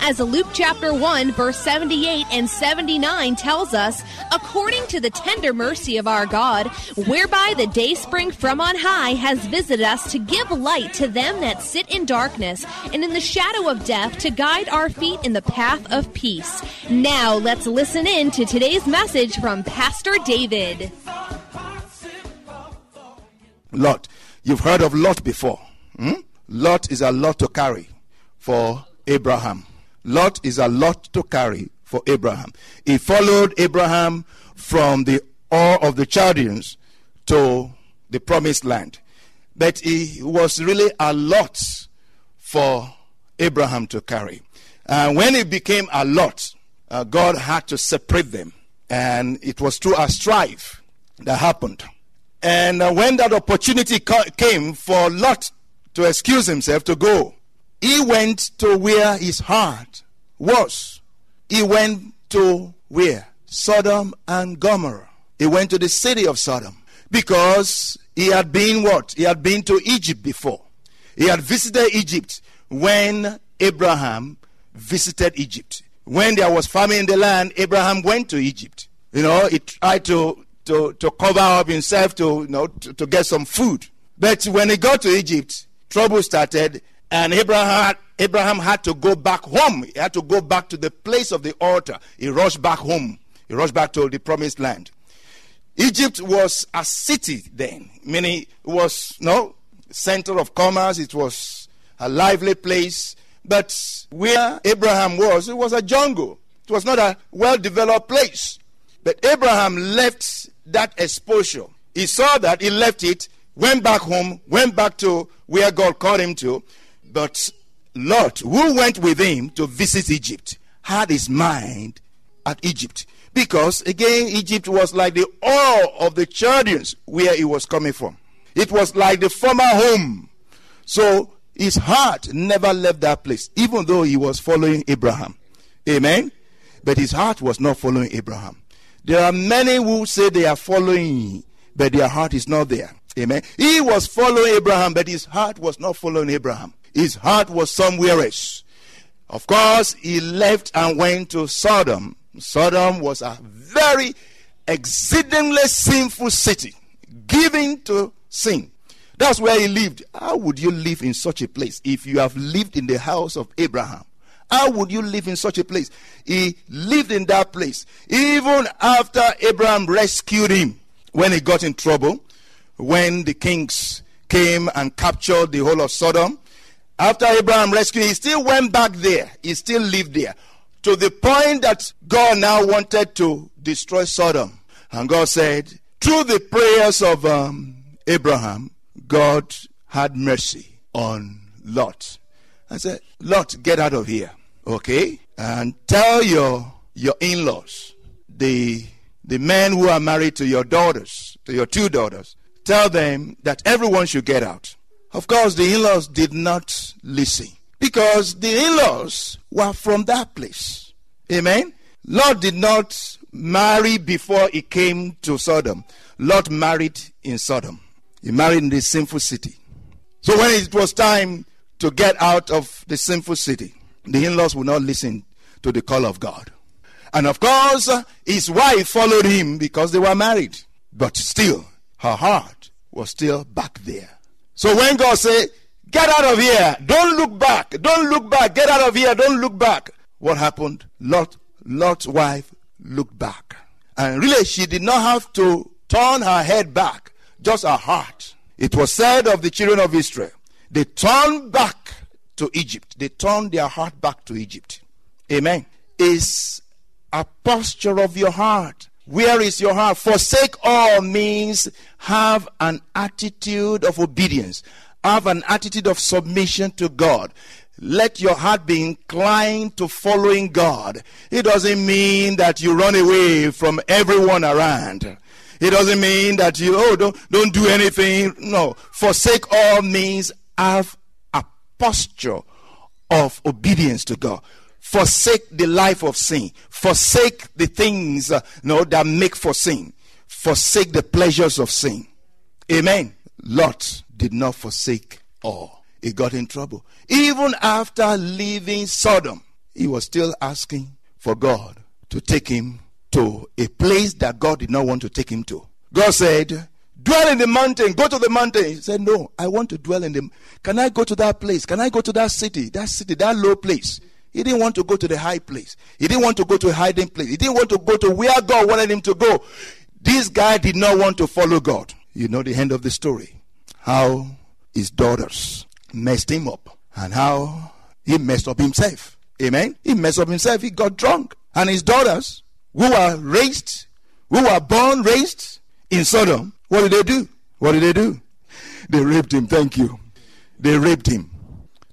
As Luke chapter 1, verse 78 and 79 tells us, according to the tender mercy of our God, whereby the day spring from on high has visited us to give light to them that sit in darkness and in the shadow of death to guide our feet in the path of peace. Now let's listen in to today's message from Pastor David. Lot. You've heard of Lot before. hmm? Lot is a lot to carry for Abraham. Lot is a lot to carry for Abraham. He followed Abraham from the Ur of the Chaldeans to the promised land. But he was really a lot for Abraham to carry. And when it became a lot, uh, God had to separate them. And it was through a strife that happened. And uh, when that opportunity ca- came for Lot to excuse himself to go, he went to where his heart was. He went to where? Sodom and Gomorrah. He went to the city of Sodom because he had been what? He had been to Egypt before. He had visited Egypt when Abraham visited Egypt. When there was famine in the land, Abraham went to Egypt. You know, he tried to, to, to cover up himself to, you know, to, to get some food. But when he got to Egypt, trouble started, and Abraham had, Abraham had to go back home. He had to go back to the place of the altar. He rushed back home. He rushed back to the promised land. Egypt was a city then, meaning it was no center of commerce. It was a lively place. But where Abraham was, it was a jungle. It was not a well-developed place. But Abraham left that exposure. He saw that, he left it, went back home, went back to where God called him to. But Lot, who went with him to visit Egypt, had his mind at Egypt. Because again, Egypt was like the Ur of the Chaldeans where he was coming from. It was like the former home. So his heart never left that place, even though he was following Abraham. Amen. But his heart was not following Abraham. There are many who say they are following, but their heart is not there. Amen. He was following Abraham, but his heart was not following Abraham. His heart was somewhere else. Of course, he left and went to Sodom. Sodom was a very exceedingly sinful city, given to sin. That's where he lived. How would you live in such a place if you have lived in the house of Abraham? How would you live in such a place? He lived in that place. Even after Abraham rescued him when he got in trouble, when the kings came and captured the whole of Sodom, after Abraham rescued, he still went back there. He still lived there. To the point that God now wanted to destroy Sodom. And God said, through the prayers of um, Abraham, God had mercy on Lot. I said, Lot, get out of here. Okay? And tell your your in-laws, the the men who are married to your daughters, to your two daughters, tell them that everyone should get out. Of course, the in-laws did not listen because the in-laws were from that place. Amen. Lot did not marry before he came to Sodom. Lot married in Sodom. He married in the sinful city. So when it was time to get out of the sinful city, the in-laws would not listen to the call of God. And of course, his wife followed him because they were married. But still, her heart was still back there. So when God said, Get out of here. Don't look back. Don't look back. Get out of here. Don't look back. What happened? Lot, Lot's wife looked back. And really, she did not have to turn her head back, just her heart. It was said of the children of Israel, they turned back to Egypt. They turned their heart back to Egypt. Amen. Is a posture of your heart. Where is your heart? Forsake all means have an attitude of obedience, have an attitude of submission to God. Let your heart be inclined to following God. It doesn't mean that you run away from everyone around. It doesn't mean that you, oh, don't, don't do anything. No. Forsake all means have a posture of obedience to God. Forsake the life of sin. Forsake the things uh, that make for sin. Forsake the pleasures of sin. Amen. Lot did not forsake all. He got in trouble. Even after leaving Sodom, he was still asking for God to take him to a place that God did not want to take him to. God said, Dwell in the mountain, go to the mountain. He said, No, I want to dwell in the. Can I go to that place? Can I go to that city? That city, that low place. He didn't want to go to the high place. He didn't want to go to a hiding place. He didn't want to go to where God wanted him to go. This guy did not want to follow God. You know the end of the story. How his daughters messed him up and how he messed up himself. Amen. He messed up himself. He got drunk. And his daughters, who were raised, who were born, raised in Sodom, what did they do? What did they do? They raped him. Thank you. They raped him.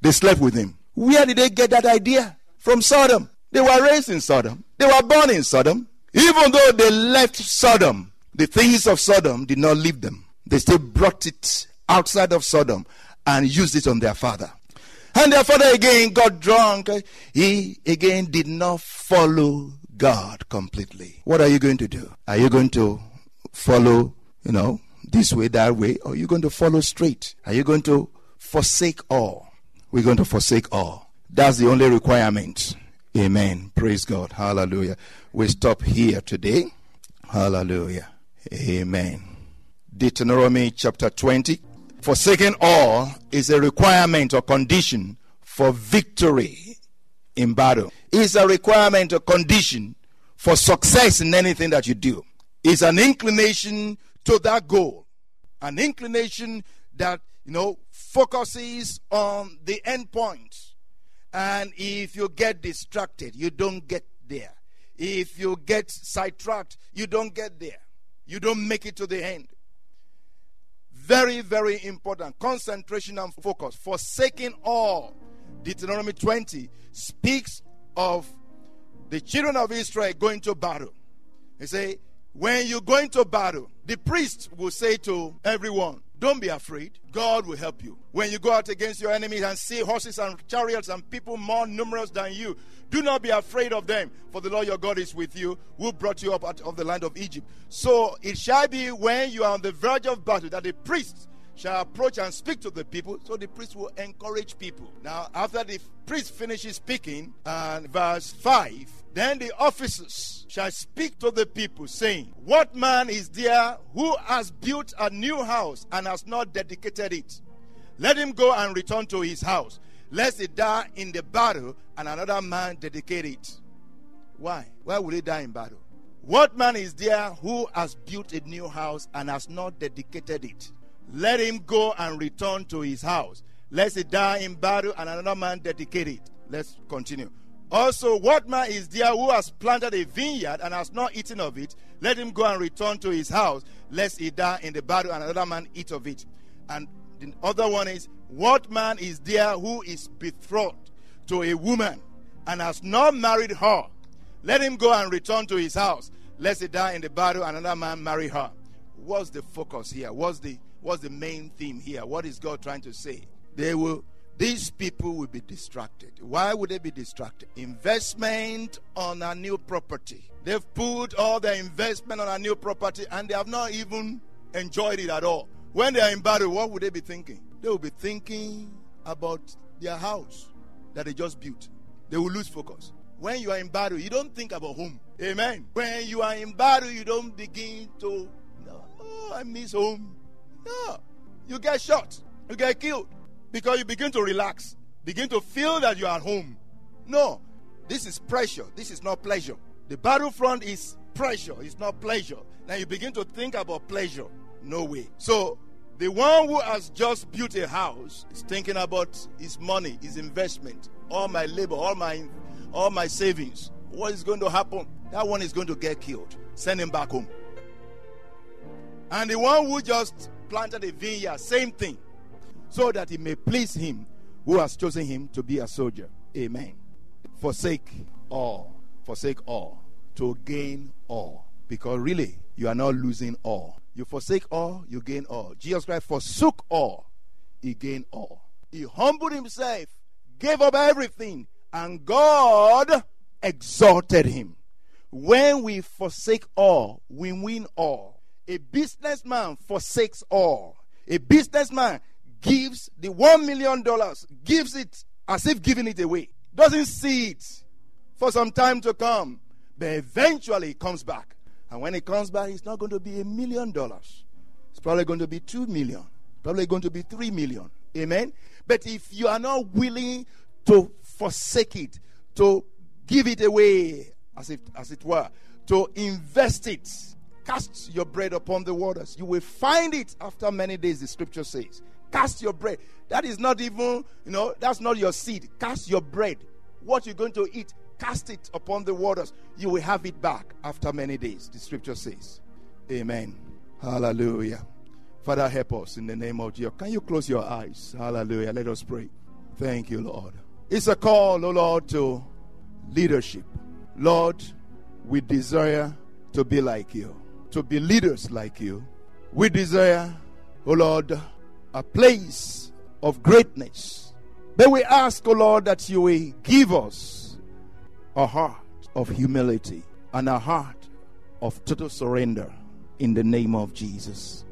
They slept with him. Where did they get that idea? From Sodom. They were raised in Sodom. They were born in Sodom. Even though they left Sodom, the things of Sodom did not leave them. They still brought it outside of Sodom and used it on their father. And their father again got drunk. He again did not follow God completely. What are you going to do? Are you going to follow, you know, this way, that way, or are you going to follow straight? Are you going to forsake all? We're going to forsake all. That's the only requirement. Amen. Praise God. Hallelujah. We stop here today. Hallelujah. Amen. Deuteronomy chapter 20. Forsaking all is a requirement or condition for victory in battle. It's a requirement or condition for success in anything that you do. It's an inclination to that goal. An inclination that, you know, focuses on the end point. And if you get distracted, you don't get there. If you get sidetracked, you don't get there. You don't make it to the end. Very, very important. Concentration and focus. Forsaking all. Deuteronomy 20 speaks of the children of Israel going to battle. They say, when you go into battle, the priest will say to everyone, don't be afraid. God will help you. When you go out against your enemies and see horses and chariots and people more numerous than you, do not be afraid of them, for the Lord your God is with you, who brought you up out of the land of Egypt. So it shall be when you are on the verge of battle that the priests shall approach and speak to the people. So the priest will encourage people. Now, after the priest finishes speaking, and verse 5, then the officers shall speak to the people, saying, What man is there who has built a new house and has not dedicated it? Let him go and return to his house, lest he die in the battle and another man dedicate it. Why? Why would he die in battle? What man is there who has built a new house and has not dedicated it? Let him go and return to his house, lest he die in battle and another man dedicate it. Let's continue. Also, what man is there who has planted a vineyard and has not eaten of it? Let him go and return to his house, lest he die in the battle and another man eat of it. And the other one is, what man is there who is betrothed to a woman and has not married her? Let him go and return to his house, lest he die in the battle and another man marry her. What's the focus here? What's the what's the main theme here? What is God trying to say? They will these people will be distracted. Why would they be distracted? Investment on a new property. They've put all their investment on a new property and they have not even enjoyed it at all. When they are in battle, what would they be thinking? They will be thinking about their house that they just built. They will lose focus. When you are in battle, you don't think about home. Amen. When you are in battle, you don't begin to, oh, I miss home. No. You get shot. You get killed because you begin to relax, begin to feel that you are at home. No, this is pressure. This is not pleasure. The battlefront is pressure, it's not pleasure. Now you begin to think about pleasure. No way. So the one who has just built a house is thinking about his money, his investment, all my labor, all my all my savings. What is going to happen? That one is going to get killed. Send him back home. And the one who just planted a vineyard, same thing. So that it may please him who has chosen him to be a soldier. Amen. Forsake all. Forsake all. To gain all. Because really, you are not losing all. You forsake all, you gain all. Jesus Christ forsook all, he gained all. He humbled himself, gave up everything, and God exalted him. When we forsake all, we win all. A businessman forsakes all. A businessman gives the one million dollars, gives it as if giving it away. Doesn't see it for some time to come, but eventually it comes back. And when it comes back, it's not going to be a million dollars. It's probably going to be two million, probably going to be three million. Amen. But if you are not willing to forsake it, to give it away, as if as it were, to invest it, cast your bread upon the waters. You will find it after many days, the scripture says. Cast your bread. That is not even, you know, that's not your seed. Cast your bread. What you're going to eat, cast it upon the waters, you will have it back after many days, the scripture says. Amen. Hallelujah. Father, help us in the name of Jesus. Can you close your eyes? Hallelujah. Let us pray. Thank you, Lord. It's a call, oh Lord, to leadership. Lord, we desire to be like you, to be leaders like you. We desire, oh Lord, a place of greatness. Then we ask, oh Lord, that you will give us a heart of humility and a heart of total surrender in the name of Jesus.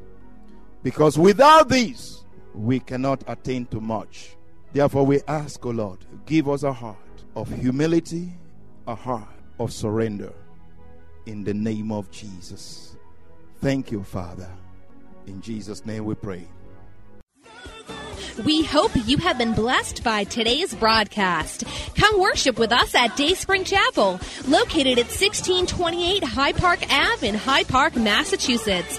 Because without these, we cannot attain to much. Therefore, we ask, O oh Lord, give us a heart of humility, a heart of surrender in the name of Jesus. Thank you, Father. In Jesus' name we pray. We hope you have been blessed by today's broadcast. Come worship with us at Dayspring Chapel, located at 1628 Hyde Park Ave in Hyde Park, Massachusetts.